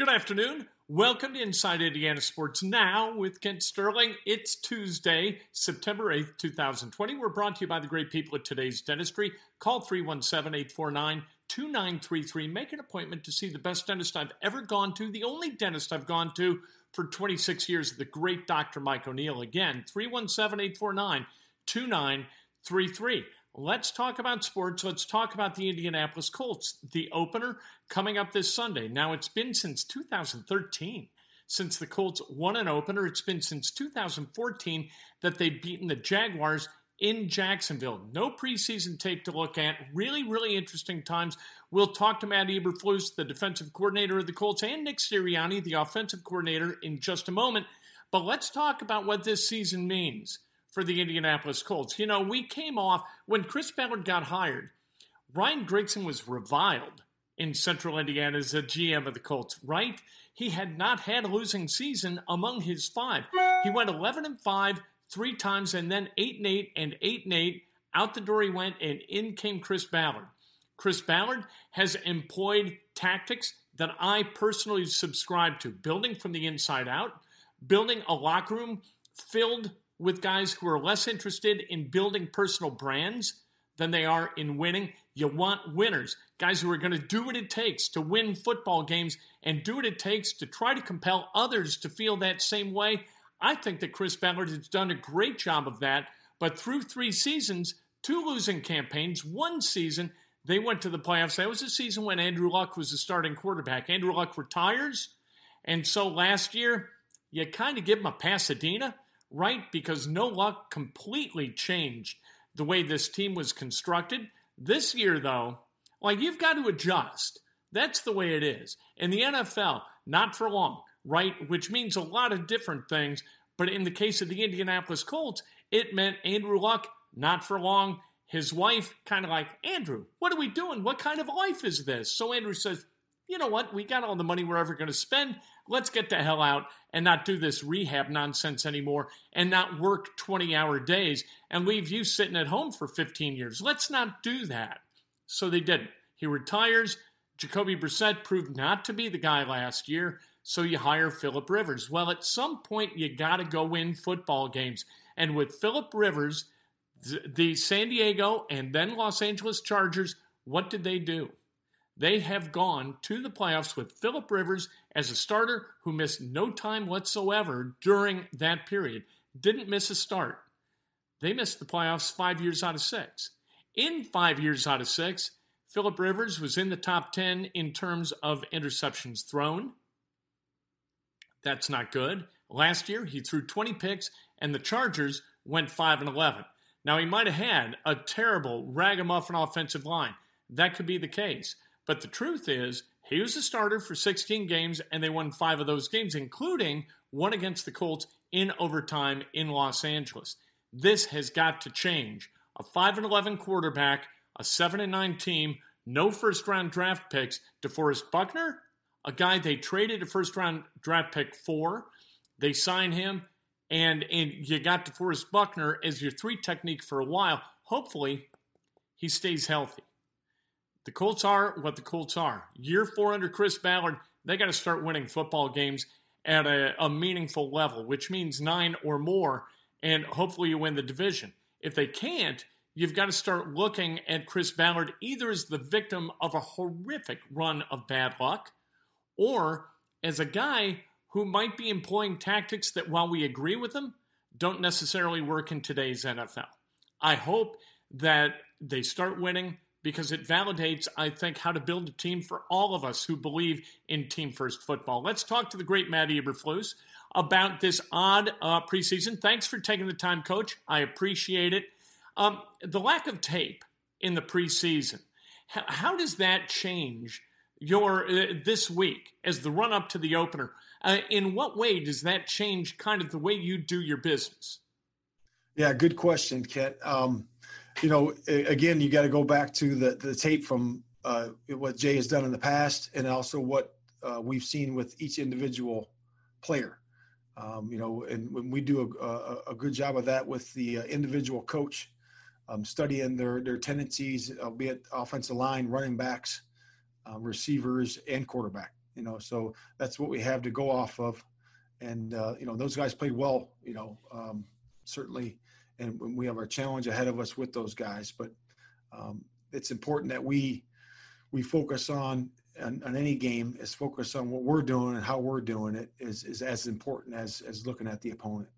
Good afternoon. Welcome to Inside Indiana Sports Now with Kent Sterling. It's Tuesday, September 8th, 2020. We're brought to you by the great people at today's dentistry. Call 317 849 2933. Make an appointment to see the best dentist I've ever gone to, the only dentist I've gone to for 26 years, the great Dr. Mike O'Neill. Again, 317 849 2933. Let's talk about sports. Let's talk about the Indianapolis Colts, the opener coming up this Sunday. Now, it's been since 2013 since the Colts won an opener. It's been since 2014 that they've beaten the Jaguars in Jacksonville. No preseason tape to look at. Really, really interesting times. We'll talk to Matt Eberflus, the defensive coordinator of the Colts, and Nick Sirianni, the offensive coordinator, in just a moment. But let's talk about what this season means for the Indianapolis Colts. You know, we came off when Chris Ballard got hired. Ryan Grigson was reviled in Central Indiana as a GM of the Colts, right? He had not had a losing season among his five. He went 11 and 5 three times and then 8 and 8 and 8 and 8. Out the door he went and in came Chris Ballard. Chris Ballard has employed tactics that I personally subscribe to, building from the inside out, building a locker room filled with guys who are less interested in building personal brands than they are in winning. You want winners, guys who are going to do what it takes to win football games and do what it takes to try to compel others to feel that same way. I think that Chris Ballard has done a great job of that, but through three seasons, two losing campaigns, one season, they went to the playoffs. That was a season when Andrew Luck was the starting quarterback. Andrew Luck retires, and so last year, you kind of give him a Pasadena right? Because no luck completely changed the way this team was constructed. This year, though, like you've got to adjust. That's the way it is. In the NFL, not for long, right? Which means a lot of different things. But in the case of the Indianapolis Colts, it meant Andrew Luck, not for long. His wife, kind of like, Andrew, what are we doing? What kind of life is this? So Andrew says, you know what? We got all the money we're ever going to spend. Let's get the hell out and not do this rehab nonsense anymore and not work 20 hour days and leave you sitting at home for 15 years. Let's not do that. So they didn't. He retires. Jacoby Brissett proved not to be the guy last year, so you hire Philip Rivers. Well, at some point, you got to go win football games. And with Philip Rivers, the San Diego and then Los Angeles Chargers, what did they do? They have gone to the playoffs with Philip Rivers as a starter who missed no time whatsoever during that period. Didn't miss a start. They missed the playoffs five years out of six. In five years out of six, Philip Rivers was in the top 10 in terms of interceptions thrown. That's not good. Last year, he threw 20 picks, and the Chargers went 5 and 11. Now, he might have had a terrible ragamuffin offensive line. That could be the case. But the truth is, he was a starter for 16 games, and they won five of those games, including one against the Colts in overtime in Los Angeles. This has got to change. A 5 and 11 quarterback, a 7 and 9 team, no first round draft picks. DeForest Buckner, a guy they traded a first round draft pick for. They sign him, and, and you got DeForest Buckner as your three technique for a while. Hopefully, he stays healthy. The Colts are what the Colts are. Year four under Chris Ballard, they got to start winning football games at a, a, meaningful level, which means nine or more, and hopefully you win the division. If they can't, you've got to start looking at Chris Ballard either as the victim of a horrific run of bad luck or as a guy who might be employing tactics that, while we agree with them, don't necessarily work in today's NFL. I hope that they start winning because it validates, I think, how to build a team for all of us who believe in team first football. Let's talk to the great Matt Eberflus about this odd uh, preseason. Thanks for taking the time, Coach. I appreciate it. Um, the lack of tape in the preseason, how, how does that change your uh, this week as the run up to the opener? Uh, in what way does that change kind of the way you do your business? Yeah, good question, Kent. Um, you know, again, you got to go back to the the tape from uh, what Jay has done in the past, and also what uh, we've seen with each individual player. Um, you know, and when we do a, a, a, good job of that with the uh, individual coach, um, studying their their tendencies, albeit offensive line, running backs, uh, receivers, and quarterback. You know, so that's what we have to go off of, and uh, you know, those guys played well. You know, um, certainly and we have our challenge ahead of us with those guys. But um, it's important that we we focus on, on, on any game is focus on what we're doing and how we're doing it is is as important as as looking at the opponent.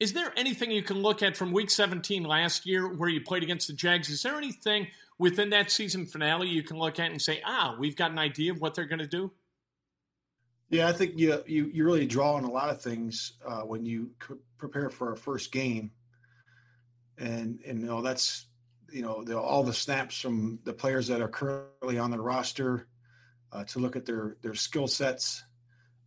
Is there anything you can look at from Week 17 last year where you played against the Jags? Is there anything within that season finale you can look at and say, ah, we've got an idea of what they're going to do? Yeah, I think you you you really draw on a lot of things uh, when you prepare for our first game and and you know that's you know the, all the snaps from the players that are currently on the roster uh, to look at their their skill sets,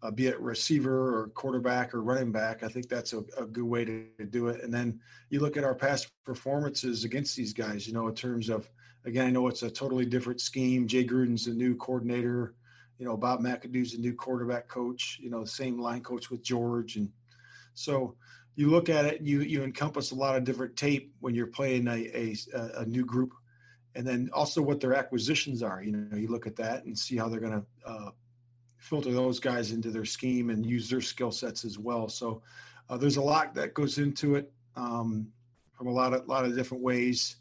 uh, be it receiver or quarterback or running back. I think that's a, a good way to, to, do it. And then you look at our past performances against these guys. You know, in terms of again, I know it's a totally different scheme. Jay Gruden's the new coordinator. You know, Bob McAdoo's the new quarterback coach. You know, the same line coach with George, and so you look at it, you you encompass a lot of different tape when you're playing a, a, a new group, and then also what their acquisitions are. You know, you look at that and see how they're going to uh, filter those guys into their scheme and use their skill sets as well. So uh, there's a lot that goes into it um, from a lot of lot of different ways,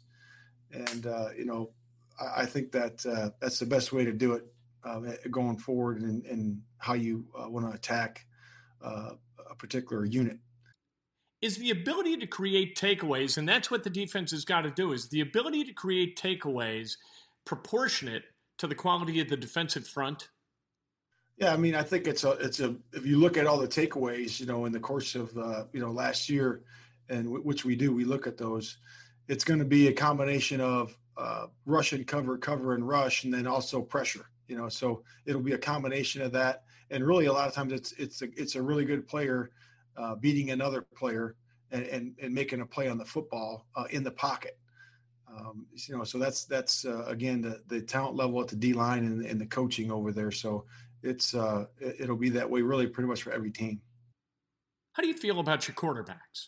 and uh, you know, I, I think that uh, that's the best way to do it uh, going forward and, and how you uh, want to attack a particular unit is the ability to create takeaways, and that's what the defense has got to do. Is the ability to create takeaways proportionate to the quality of the defensive front? Yeah, I mean, I think it's a it's a if you look at all the takeaways, you know, in the course of uh, you know last year, and w- which we do, we look at those. It's going to be a combination of uh, rush and cover, cover and rush, and then also pressure. You know, so it'll be a combination of that. And really, a lot of times, it's it's a, it's a really good player uh, beating another player and, and, and, making a play on the football uh, in the pocket. Um, you know, so that's that's uh, again the, the talent level at the D line and, and, the coaching over there. So it's uh, it'll be that way really pretty much for every team. How do you feel about your cornerbacks?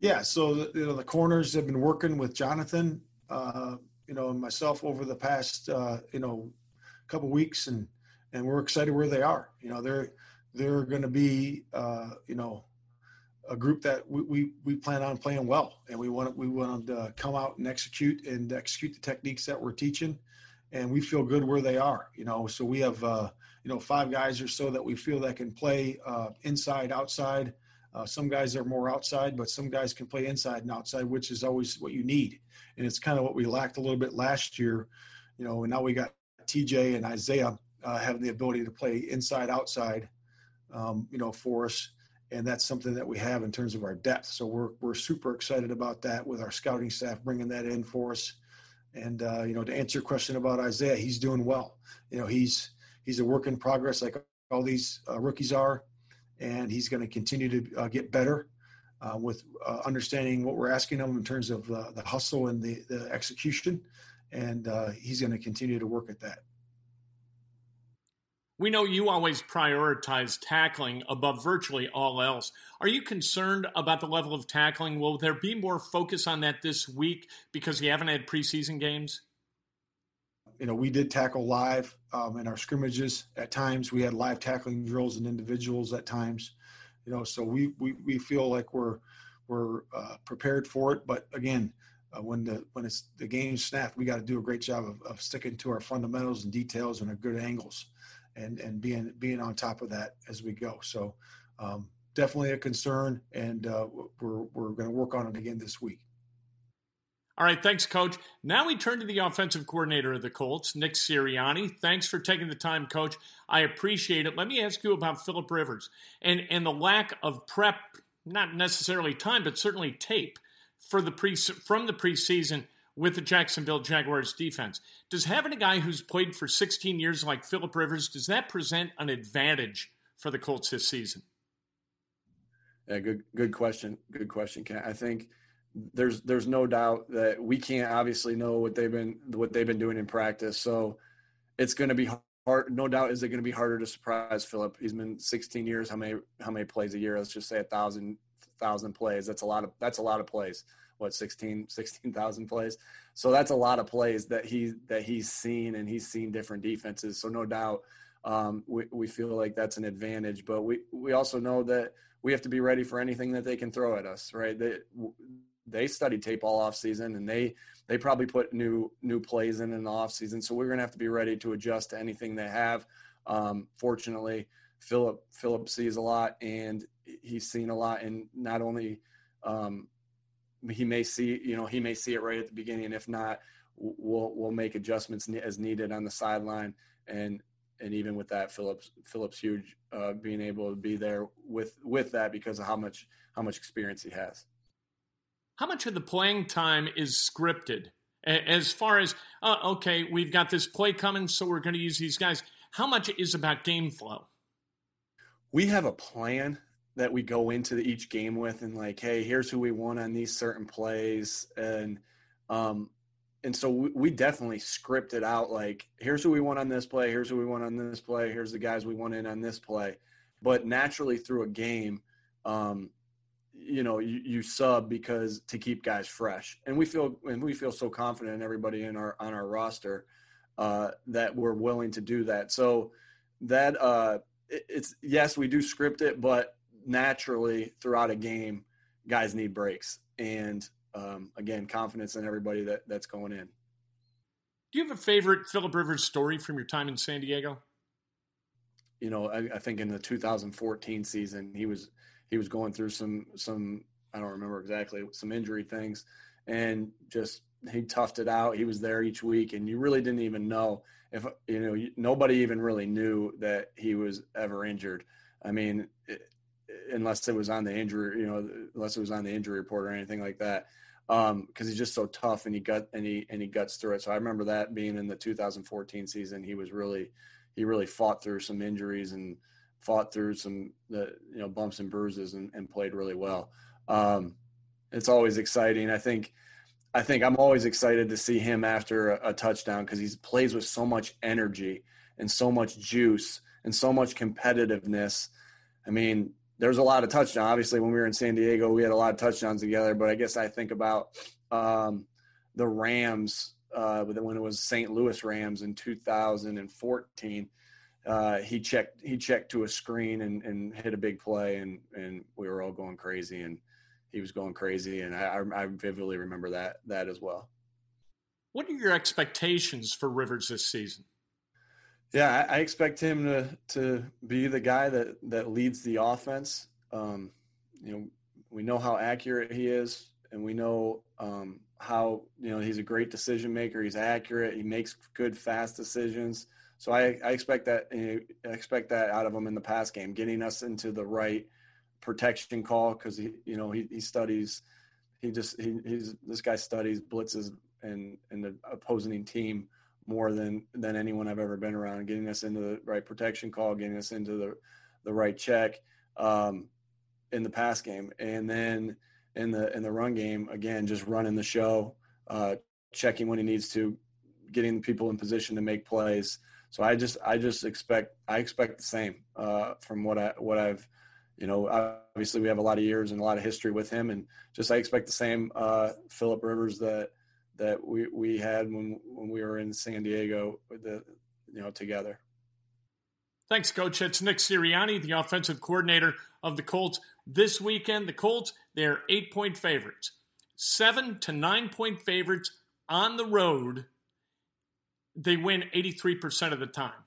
Yeah, so the, you know the corners have been working with Jonathan, uh, you know, and myself over the past uh, you know couple weeks, and and we're excited where they are. You know, they're they're going to be, uh, you know, a group that we, we, we, plan on playing well, and we want we want to come out and execute and execute the techniques that we're teaching, and we feel good where they are. You know, so we have uh, you know five guys or so that we feel that can play uh, inside, outside. Uh, some guys are more outside, but some guys can play inside and outside, which is always what you need. And it's kind of what we lacked a little bit last year. You know, and now we got TJ and Isaiah uh, having the ability to play inside, outside um, you know, for us. And that's something that we have in terms of our depth. So we're, we're super excited about that with our scouting staff bringing that in for us. And, uh, you know, to answer your question about Isaiah, he's doing well. You know, he's, he's a work in progress like all these uh, rookies are. And he's going to continue to uh, get better uh, with uh, understanding what we're asking him in terms of uh, the hustle and the, the execution. And he's going to continue to work at that. We know you always prioritize tackling above virtually all else. Are you concerned about the level of tackling? Will there be more focus on that this week because you haven't had preseason games? You know, we did tackle live um, in our scrimmages at times. We had live tackling drills and individuals at times. You know, so we we, we feel like we're we're uh, prepared for it. But again, uh, when the when it's the game snapped, we got to do a great job of, of sticking to our fundamentals and details and our good angles, and and being being on top of that as we go. So um, definitely a concern, and uh, we're we're going to work on it again this week. All right, thanks, Coach. Now we turn to the offensive coordinator of the Colts, Nick Sirianni. Thanks for taking the time, Coach. I appreciate it. Let me ask you about Philip Rivers and and the lack of prep, not necessarily time, but certainly tape for the pre from the preseason with the Jacksonville Jaguars defense. Does having a guy who's played for 16 years like Philip Rivers does that present an advantage for the Colts this season? Yeah, good good question. Good question, Kent. I think there's there's no doubt that we can't obviously know what they've been what they've been doing in practice. So it's going to be hard. No doubt is it going to be harder to surprise Philip. He's been 16 years. How many how many plays a year? Let's just say a thousand thousand plays. That's a lot of that's a lot of plays. What 16 16,000 plays. So that's a lot of plays that he that he's seen and he's seen different defenses. So no doubt um, we we feel like that's an advantage. But we we also know that we have to be ready for anything that they can throw at us. Right. They they studied tape all off season and they they probably put new new plays in in the off season. So we're gonna have to be ready to adjust to anything they have. Um, fortunately, Philip Philip sees a lot and he's seen a lot and not only um, he may see you know he may see it right at the beginning and if not we'll we'll make adjustments as needed on the sideline and and even with that Philip's Philip's huge uh, being able to be there with with that because of how much how much experience he has. How much of the playing time is scripted? As far as uh, okay, we've got this play coming, so we're going to use these guys. How much is about game flow? We have a plan that we go into each game with and like hey here's who we want on these certain plays and um and so we, we definitely scripted out like here's who we want on this play here's who we want on this play here's the guys we want in on this play. But naturally through a game um you know you, you sub because to keep guys fresh and we feel and we feel so confident in everybody in our on our roster uh that we're willing to do that. So that uh it's yes we do script it but naturally throughout a game, guys need breaks. And um, again, confidence in everybody that, that's going in. Do you have a favorite Philip Rivers story from your time in San Diego? You know, I, I think in the 2014 season, he was he was going through some some I don't remember exactly some injury things, and just he toughed it out. He was there each week, and you really didn't even know if you know nobody even really knew that he was ever injured. I mean, unless it was on the injury, you know, unless it was on the injury report or anything like that. Um, because he's just so tough and he gut and he and he guts through it. So I remember that being in the 2014 season, he was really he really fought through some injuries and fought through some the you know bumps and bruises and, and played really well. Um, it's always exciting. I think I think I'm always excited to see him after a, a touchdown because he plays with so much energy and so much juice and so much competitiveness. I mean, there's a lot of touchdowns. Obviously, when we were in San Diego, we had a lot of touchdowns together. But I guess I think about um, the Rams uh, when it was St. Louis Rams in 2014. Uh, he checked he checked to a screen and, and hit a big play, and and we were all going crazy, and he was going crazy, and I, I vividly remember that that as well. What are your expectations for Rivers this season? Yeah, I, expect him to to be the guy that that leads the offense. Um, you know, we know how accurate he is, and we know um, how you know he's a great decision maker. He's accurate. He makes good, fast decisions. So I, I expect that I expect that out of him in the pass game, getting us into the right protection call because he you know he, he studies he just he, he's this guy studies blitzes and and the opposing team more than than anyone I've ever been around, getting us into the right protection call, getting us into the the right check um, in the pass game, and then in the in the run game again, just running the show, uh, checking when he needs to, getting people in position to make plays. So I just I just expect I expect the same uh, from what I what I've you know obviously we have a lot of years and a lot of history with him, and just I expect the same uh, Philip Rivers that that we, we had when when we were in San Diego with the you know together. Thanks, Coach. It's Nick Sirianni, the offensive coordinator of the Colts. This weekend, the Colts, they're eight point favorites. seven to nine point favorites on the road, they win 83% of the time.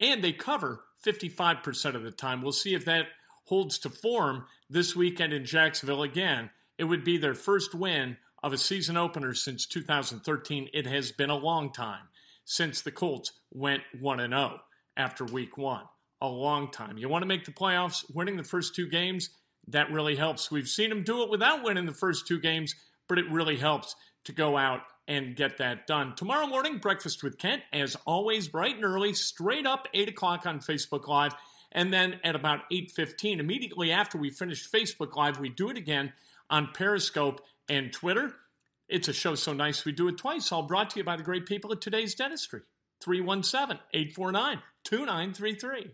And they cover 55% of the time. We'll see if that holds to form this weekend in Jacksonville again. It would be their first win of a season opener since 2013. It has been a long time since the Colts went 1 0 after week one. A long time. You want to make the playoffs, winning the first two games, that really helps. We've seen them do it without winning the first two games, but it really helps to go out and get that done. Tomorrow morning, Breakfast with Kent, as always, bright and early, straight up 8 o'clock on Facebook Live. And then at about 8.15, immediately after we finish Facebook Live, we do it again on Periscope and Twitter. It's a show so nice we do it twice, all brought to you by the great people at Today's Dentistry. 317 849 2933.